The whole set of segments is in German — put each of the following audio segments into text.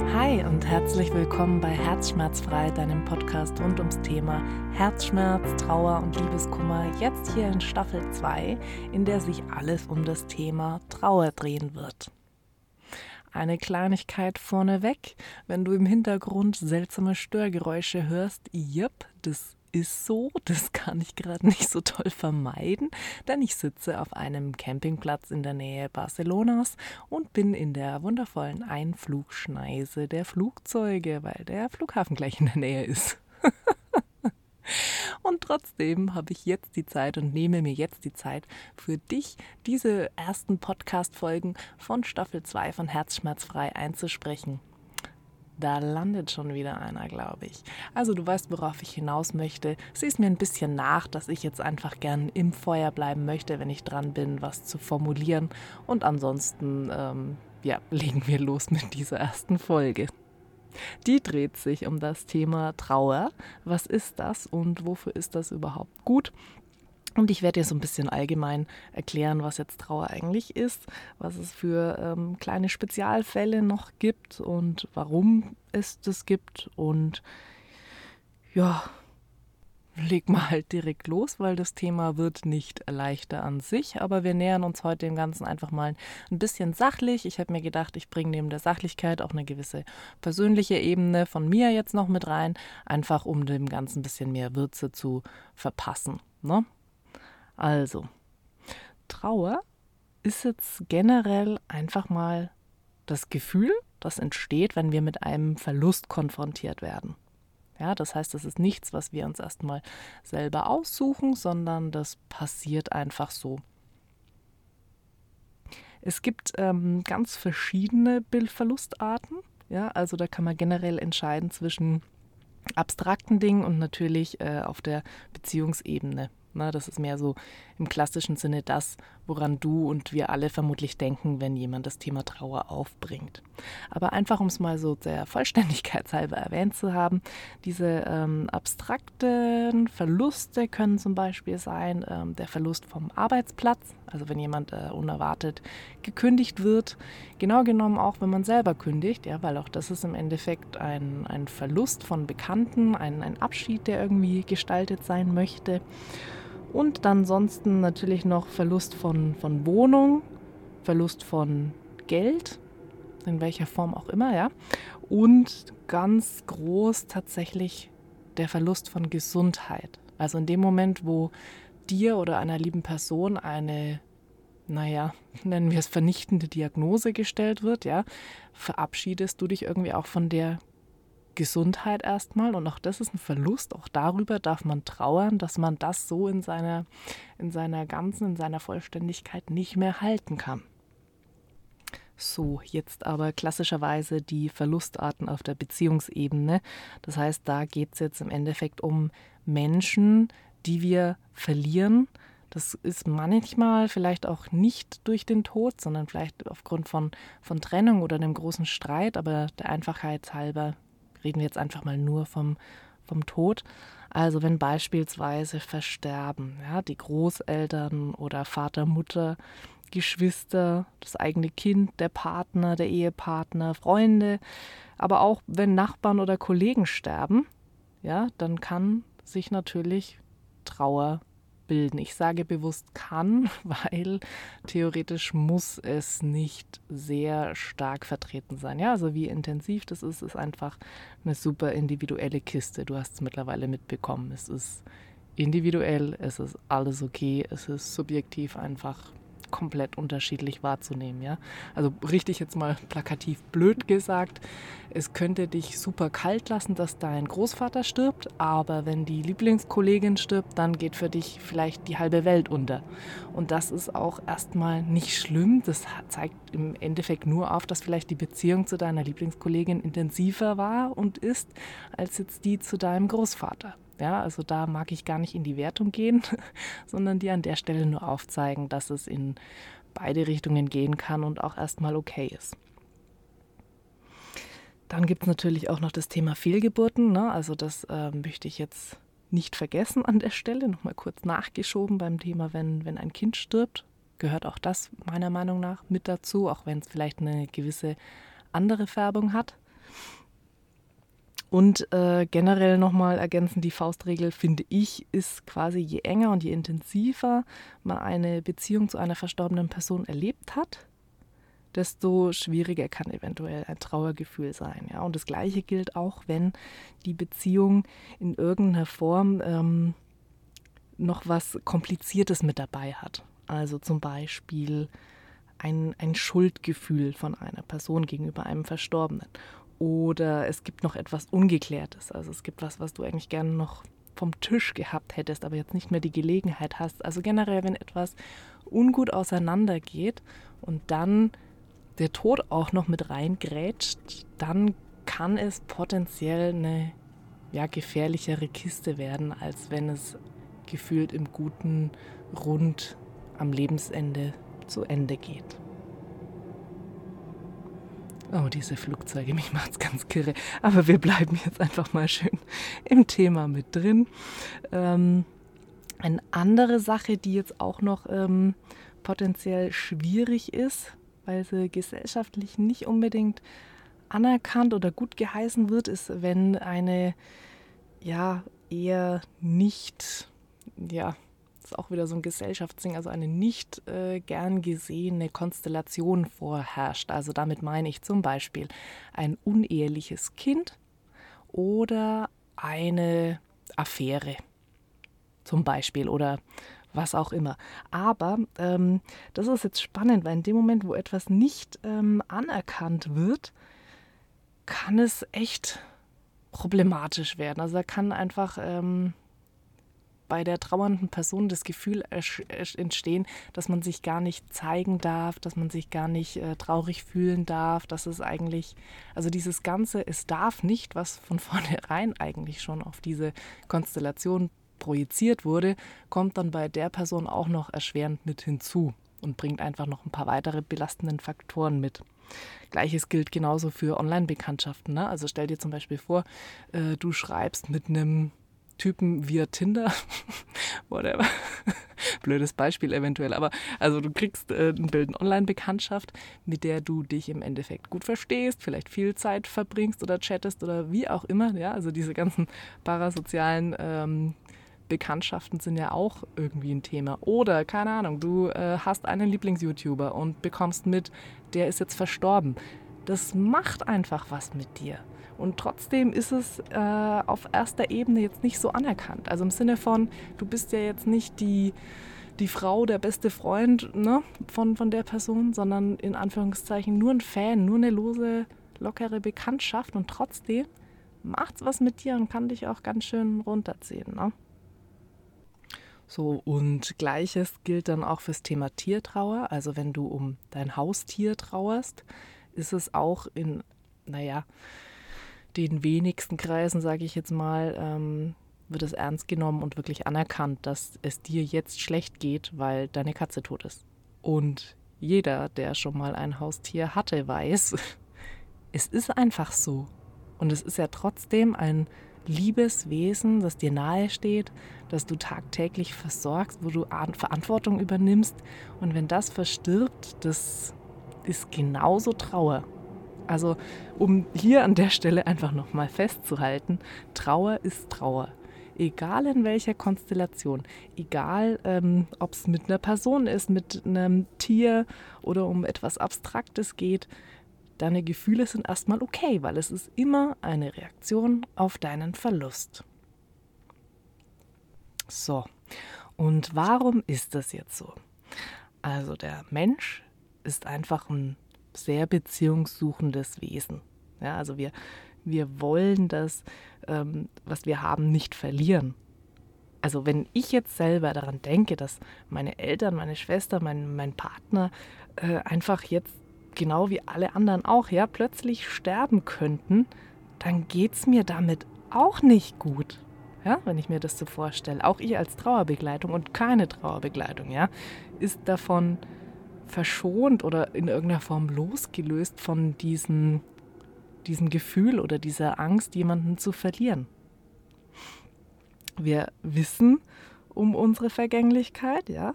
Hi und herzlich willkommen bei Herzschmerzfrei, deinem Podcast rund ums Thema Herzschmerz, Trauer und Liebeskummer. Jetzt hier in Staffel 2, in der sich alles um das Thema Trauer drehen wird. Eine Kleinigkeit vorneweg, wenn du im Hintergrund seltsame Störgeräusche hörst, yep, das ist so, das kann ich gerade nicht so toll vermeiden, denn ich sitze auf einem Campingplatz in der Nähe Barcelonas und bin in der wundervollen Einflugschneise der Flugzeuge, weil der Flughafen gleich in der Nähe ist. Und trotzdem habe ich jetzt die Zeit und nehme mir jetzt die Zeit für dich, diese ersten Podcast-Folgen von Staffel 2 von Herzschmerzfrei einzusprechen. Da landet schon wieder einer, glaube ich. Also du weißt, worauf ich hinaus möchte. Siehst mir ein bisschen nach, dass ich jetzt einfach gern im Feuer bleiben möchte, wenn ich dran bin, was zu formulieren. Und ansonsten, ähm, ja, legen wir los mit dieser ersten Folge. Die dreht sich um das Thema Trauer. Was ist das und wofür ist das überhaupt gut? Und ich werde dir so ein bisschen allgemein erklären, was jetzt Trauer eigentlich ist, was es für ähm, kleine Spezialfälle noch gibt und warum es das gibt. Und ja, leg mal halt direkt los, weil das Thema wird nicht leichter an sich, aber wir nähern uns heute dem Ganzen einfach mal ein bisschen sachlich. Ich habe mir gedacht, ich bringe neben der Sachlichkeit auch eine gewisse persönliche Ebene von mir jetzt noch mit rein, einfach um dem Ganzen ein bisschen mehr Würze zu verpassen. Ne? Also, Trauer ist jetzt generell einfach mal das Gefühl, das entsteht, wenn wir mit einem Verlust konfrontiert werden. Ja, das heißt, das ist nichts, was wir uns erstmal selber aussuchen, sondern das passiert einfach so. Es gibt ähm, ganz verschiedene Bildverlustarten. Ja, also da kann man generell entscheiden zwischen abstrakten Dingen und natürlich äh, auf der Beziehungsebene. Ne? Das ist mehr so im klassischen Sinne das, woran du und wir alle vermutlich denken, wenn jemand das Thema Trauer aufbringt. Aber einfach, um es mal so der Vollständigkeit halber erwähnt zu haben, diese ähm, abstrakten Verluste können zum Beispiel sein ähm, der Verlust vom Arbeitsplatz, also wenn jemand äh, unerwartet gekündigt wird, genau genommen auch, wenn man selber kündigt, ja, weil auch das ist im Endeffekt ein, ein Verlust von Bekannten, ein, ein Abschied, der irgendwie gestaltet sein möchte. Und ansonsten natürlich noch Verlust von, von Wohnung, Verlust von Geld, in welcher Form auch immer, ja. Und ganz groß tatsächlich der Verlust von Gesundheit. Also in dem Moment, wo dir oder einer lieben Person eine, naja, nennen wir es vernichtende Diagnose gestellt wird, ja, verabschiedest du dich irgendwie auch von der Gesundheit erstmal und auch das ist ein Verlust. Auch darüber darf man trauern, dass man das so in seiner, in seiner ganzen, in seiner Vollständigkeit nicht mehr halten kann. So, jetzt aber klassischerweise die Verlustarten auf der Beziehungsebene. Das heißt, da geht es jetzt im Endeffekt um Menschen, die wir verlieren. Das ist manchmal vielleicht auch nicht durch den Tod, sondern vielleicht aufgrund von, von Trennung oder einem großen Streit, aber der Einfachheit halber reden wir jetzt einfach mal nur vom, vom Tod. Also wenn beispielsweise versterben, ja, die Großeltern oder Vater, Mutter, Geschwister, das eigene Kind, der Partner, der Ehepartner, Freunde, aber auch wenn Nachbarn oder Kollegen sterben, ja, dann kann sich natürlich Trauer bilden. Ich sage bewusst kann, weil theoretisch muss es nicht sehr stark vertreten sein. Ja, also wie intensiv das ist, ist einfach eine super individuelle Kiste. Du hast es mittlerweile mitbekommen. Es ist individuell, es ist alles okay, es ist subjektiv einfach komplett unterschiedlich wahrzunehmen, ja. Also richtig jetzt mal plakativ blöd gesagt, es könnte dich super kalt lassen, dass dein Großvater stirbt, aber wenn die Lieblingskollegin stirbt, dann geht für dich vielleicht die halbe Welt unter. Und das ist auch erstmal nicht schlimm. Das zeigt im Endeffekt nur auf, dass vielleicht die Beziehung zu deiner Lieblingskollegin intensiver war und ist, als jetzt die zu deinem Großvater. Ja, also da mag ich gar nicht in die Wertung gehen, sondern dir an der Stelle nur aufzeigen, dass es in beide Richtungen gehen kann und auch erstmal okay ist. Dann gibt es natürlich auch noch das Thema Fehlgeburten. Ne? Also das äh, möchte ich jetzt nicht vergessen an der Stelle. Nochmal kurz nachgeschoben beim Thema, wenn, wenn ein Kind stirbt, gehört auch das meiner Meinung nach mit dazu, auch wenn es vielleicht eine gewisse andere Färbung hat. Und äh, generell nochmal ergänzend die Faustregel, finde ich, ist quasi je enger und je intensiver man eine Beziehung zu einer verstorbenen Person erlebt hat, desto schwieriger kann eventuell ein Trauergefühl sein. Ja? Und das Gleiche gilt auch, wenn die Beziehung in irgendeiner Form ähm, noch was Kompliziertes mit dabei hat. Also zum Beispiel ein, ein Schuldgefühl von einer Person gegenüber einem Verstorbenen. Oder es gibt noch etwas Ungeklärtes. Also es gibt was, was du eigentlich gerne noch vom Tisch gehabt hättest, aber jetzt nicht mehr die Gelegenheit hast. Also generell, wenn etwas ungut auseinandergeht und dann der Tod auch noch mit reingrätscht, dann kann es potenziell eine ja, gefährlichere Kiste werden, als wenn es gefühlt im guten Rund am Lebensende zu Ende geht. Oh, diese Flugzeuge, mich macht's ganz kirre. Aber wir bleiben jetzt einfach mal schön im Thema mit drin. Ähm, eine andere Sache, die jetzt auch noch ähm, potenziell schwierig ist, weil sie gesellschaftlich nicht unbedingt anerkannt oder gut geheißen wird, ist, wenn eine ja eher nicht ja ist auch wieder so ein Gesellschaftsding, also eine nicht äh, gern gesehene Konstellation vorherrscht. Also damit meine ich zum Beispiel ein uneheliches Kind oder eine Affäre zum Beispiel oder was auch immer. Aber ähm, das ist jetzt spannend, weil in dem Moment, wo etwas nicht ähm, anerkannt wird, kann es echt problematisch werden. Also da kann einfach ähm, bei der trauernden Person das Gefühl entstehen, dass man sich gar nicht zeigen darf, dass man sich gar nicht äh, traurig fühlen darf, dass es eigentlich, also dieses Ganze, es darf nicht, was von vornherein eigentlich schon auf diese Konstellation projiziert wurde, kommt dann bei der Person auch noch erschwerend mit hinzu und bringt einfach noch ein paar weitere belastenden Faktoren mit. Gleiches gilt genauso für Online-Bekanntschaften. Ne? Also stell dir zum Beispiel vor, äh, du schreibst mit einem Typen via Tinder. Whatever. Blödes Beispiel eventuell, aber also du kriegst äh, ein Bild, eine Online-Bekanntschaft, mit der du dich im Endeffekt gut verstehst, vielleicht viel Zeit verbringst oder chattest oder wie auch immer. Ja, also diese ganzen parasozialen ähm, Bekanntschaften sind ja auch irgendwie ein Thema. Oder, keine Ahnung, du äh, hast einen Lieblings-YouTuber und bekommst mit, der ist jetzt verstorben. Das macht einfach was mit dir. Und trotzdem ist es äh, auf erster Ebene jetzt nicht so anerkannt. Also im Sinne von, du bist ja jetzt nicht die, die Frau, der beste Freund ne, von, von der Person, sondern in Anführungszeichen nur ein Fan, nur eine lose, lockere Bekanntschaft. Und trotzdem macht es was mit dir und kann dich auch ganz schön runterziehen. Ne? So, und gleiches gilt dann auch fürs Thema Tiertrauer. Also wenn du um dein Haustier trauerst, ist es auch in, naja, den wenigsten Kreisen, sage ich jetzt mal, ähm, wird es ernst genommen und wirklich anerkannt, dass es dir jetzt schlecht geht, weil deine Katze tot ist. Und jeder, der schon mal ein Haustier hatte, weiß, es ist einfach so. Und es ist ja trotzdem ein liebes Wesen, das dir nahe steht, das du tagtäglich versorgst, wo du Verantwortung übernimmst. Und wenn das verstirbt, das ist genauso Trauer. Also um hier an der Stelle einfach nochmal festzuhalten, Trauer ist Trauer. Egal in welcher Konstellation, egal ähm, ob es mit einer Person ist, mit einem Tier oder um etwas Abstraktes geht, deine Gefühle sind erstmal okay, weil es ist immer eine Reaktion auf deinen Verlust. So, und warum ist das jetzt so? Also der Mensch ist einfach ein sehr beziehungssuchendes Wesen. Ja, also wir, wir wollen das, ähm, was wir haben, nicht verlieren. Also wenn ich jetzt selber daran denke, dass meine Eltern, meine Schwester, mein, mein Partner äh, einfach jetzt genau wie alle anderen auch, ja, plötzlich sterben könnten, dann geht es mir damit auch nicht gut. Ja, wenn ich mir das so vorstelle. Auch ich als Trauerbegleitung und keine Trauerbegleitung, ja, ist davon verschont oder in irgendeiner Form losgelöst von diesem, diesem Gefühl oder dieser Angst, jemanden zu verlieren. Wir wissen um unsere Vergänglichkeit, ja.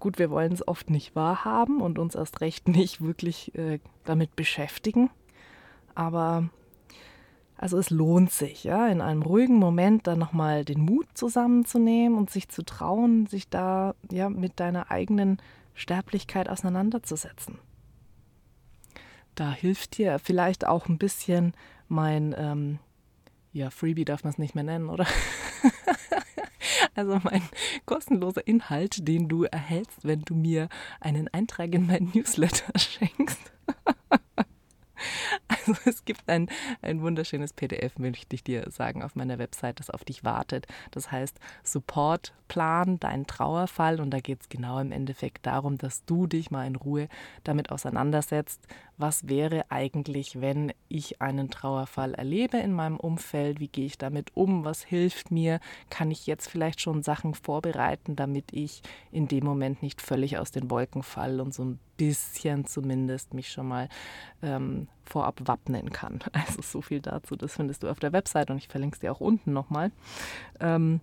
Gut, wir wollen es oft nicht wahrhaben und uns erst recht nicht wirklich äh, damit beschäftigen. Aber Also es lohnt sich, ja, in einem ruhigen Moment dann nochmal den Mut zusammenzunehmen und sich zu trauen, sich da ja mit deiner eigenen Sterblichkeit auseinanderzusetzen. Da hilft dir vielleicht auch ein bisschen mein, ähm, ja, Freebie darf man es nicht mehr nennen, oder? also mein kostenloser Inhalt, den du erhältst, wenn du mir einen Eintrag in mein Newsletter schenkst. Also es gibt ein, ein wunderschönes PDF, möchte ich dir sagen, auf meiner Website, das auf dich wartet. Das heißt Support Plan, dein Trauerfall. Und da geht es genau im Endeffekt darum, dass du dich mal in Ruhe damit auseinandersetzt, was wäre eigentlich, wenn ich einen Trauerfall erlebe in meinem Umfeld, wie gehe ich damit um, was hilft mir, kann ich jetzt vielleicht schon Sachen vorbereiten, damit ich in dem Moment nicht völlig aus den Wolken falle und so ein bisschen zumindest mich schon mal ähm, vorab wappnen kann. Also so viel dazu, das findest du auf der Website und ich verlinke es dir auch unten nochmal. Ähm,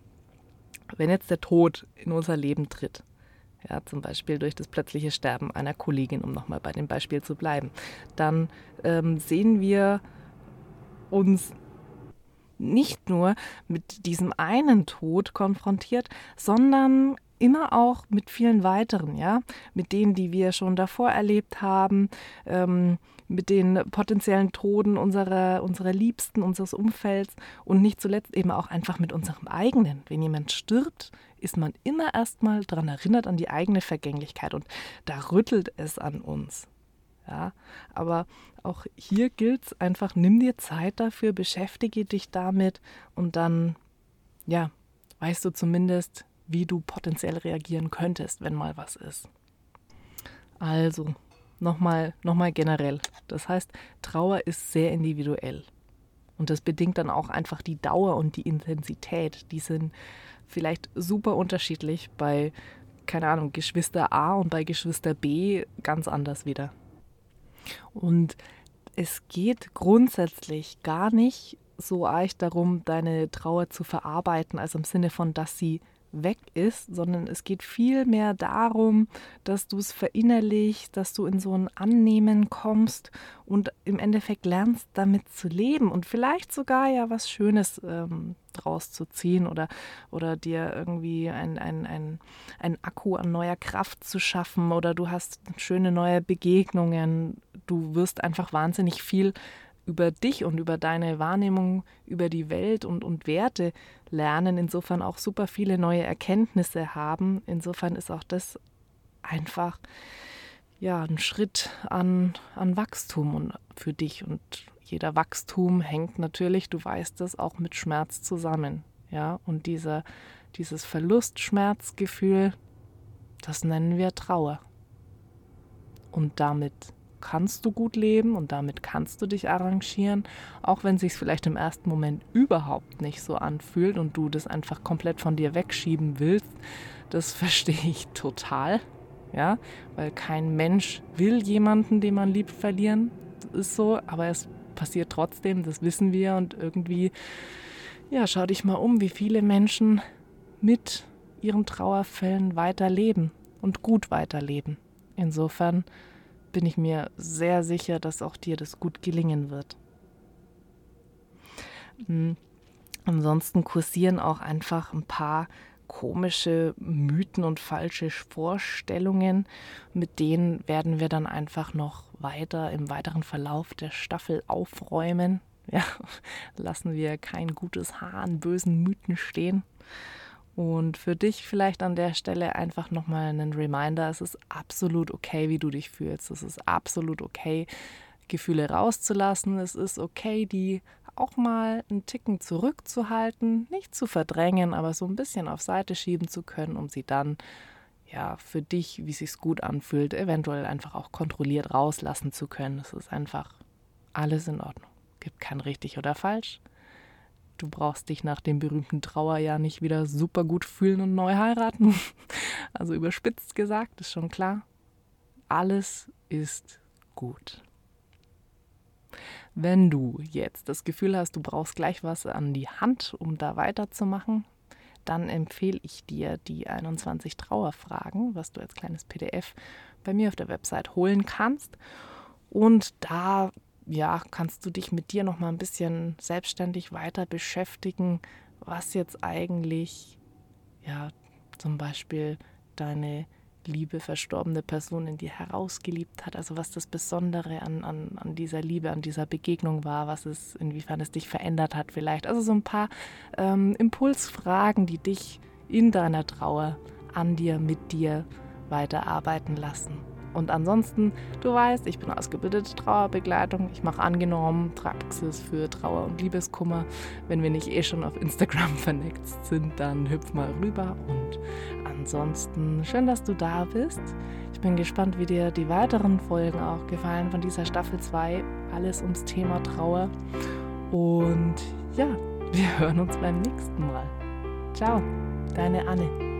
wenn jetzt der Tod in unser Leben tritt, ja, zum Beispiel durch das plötzliche Sterben einer Kollegin, um nochmal bei dem Beispiel zu bleiben, dann ähm, sehen wir uns nicht nur mit diesem einen Tod konfrontiert, sondern immer auch mit vielen weiteren, ja, mit denen, die wir schon davor erlebt haben, ähm, mit den potenziellen Toden unserer, unserer Liebsten, unseres Umfelds und nicht zuletzt eben auch einfach mit unserem eigenen. Wenn jemand stirbt, ist man immer erstmal daran erinnert an die eigene Vergänglichkeit und da rüttelt es an uns. Ja, aber auch hier gilt es einfach, nimm dir Zeit dafür, beschäftige dich damit und dann, ja, weißt du zumindest, wie du potenziell reagieren könntest, wenn mal was ist. Also, nochmal noch mal generell. Das heißt, Trauer ist sehr individuell. Und das bedingt dann auch einfach die Dauer und die Intensität. Die sind vielleicht super unterschiedlich bei, keine Ahnung, Geschwister A und bei Geschwister B ganz anders wieder. Und es geht grundsätzlich gar nicht so arg darum, deine Trauer zu verarbeiten, also im Sinne von, dass sie weg ist, sondern es geht vielmehr darum, dass du es verinnerlichst, dass du in so ein Annehmen kommst und im Endeffekt lernst, damit zu leben und vielleicht sogar ja was Schönes ähm, draus zu ziehen oder, oder dir irgendwie ein, ein, ein, ein Akku an neuer Kraft zu schaffen oder du hast schöne neue Begegnungen. Du wirst einfach wahnsinnig viel über dich und über deine Wahrnehmung über die Welt und, und Werte lernen, insofern auch super viele neue Erkenntnisse haben. Insofern ist auch das einfach ja, ein Schritt an, an Wachstum und für dich. Und jeder Wachstum hängt natürlich, du weißt es, auch mit Schmerz zusammen. Ja, und dieser, dieses Verlustschmerzgefühl, das nennen wir Trauer. Und damit kannst du gut leben und damit kannst du dich arrangieren, auch wenn es sich vielleicht im ersten Moment überhaupt nicht so anfühlt und du das einfach komplett von dir wegschieben willst. Das verstehe ich total, ja, weil kein Mensch will jemanden, den man liebt, verlieren. Das ist so, aber es passiert trotzdem, das wissen wir und irgendwie, ja, schau dich mal um, wie viele Menschen mit ihren Trauerfällen weiterleben und gut weiterleben. Insofern bin ich mir sehr sicher, dass auch dir das gut gelingen wird. Hm. Ansonsten kursieren auch einfach ein paar komische Mythen und falsche Vorstellungen. Mit denen werden wir dann einfach noch weiter im weiteren Verlauf der Staffel aufräumen. Ja, lassen wir kein gutes Haar an bösen Mythen stehen. Und für dich vielleicht an der Stelle einfach nochmal einen Reminder, es ist absolut okay, wie du dich fühlst. Es ist absolut okay, Gefühle rauszulassen. Es ist okay, die auch mal einen Ticken zurückzuhalten, nicht zu verdrängen, aber so ein bisschen auf Seite schieben zu können, um sie dann ja für dich, wie es sich gut anfühlt, eventuell einfach auch kontrolliert rauslassen zu können. Es ist einfach alles in Ordnung. Gibt kein richtig oder falsch. Du brauchst dich nach dem berühmten Trauerjahr nicht wieder super gut fühlen und neu heiraten. Also überspitzt gesagt, ist schon klar. Alles ist gut. Wenn du jetzt das Gefühl hast, du brauchst gleich was an die Hand, um da weiterzumachen, dann empfehle ich dir die 21 Trauerfragen, was du als kleines PDF bei mir auf der Website holen kannst. Und da ja, kannst du dich mit dir noch mal ein bisschen selbstständig weiter beschäftigen, was jetzt eigentlich, ja, zum Beispiel deine liebe verstorbene Person in dir herausgeliebt hat, also was das Besondere an, an, an dieser Liebe, an dieser Begegnung war, was es, inwiefern es dich verändert hat vielleicht. Also so ein paar ähm, Impulsfragen, die dich in deiner Trauer an dir, mit dir weiterarbeiten lassen. Und ansonsten, du weißt, ich bin ausgebildete Trauerbegleitung. Ich mache angenommen Praxis für Trauer und Liebeskummer. Wenn wir nicht eh schon auf Instagram vernetzt sind, dann hüpf mal rüber. Und ansonsten, schön, dass du da bist. Ich bin gespannt, wie dir die weiteren Folgen auch gefallen von dieser Staffel 2. Alles ums Thema Trauer. Und ja, wir hören uns beim nächsten Mal. Ciao, deine Anne.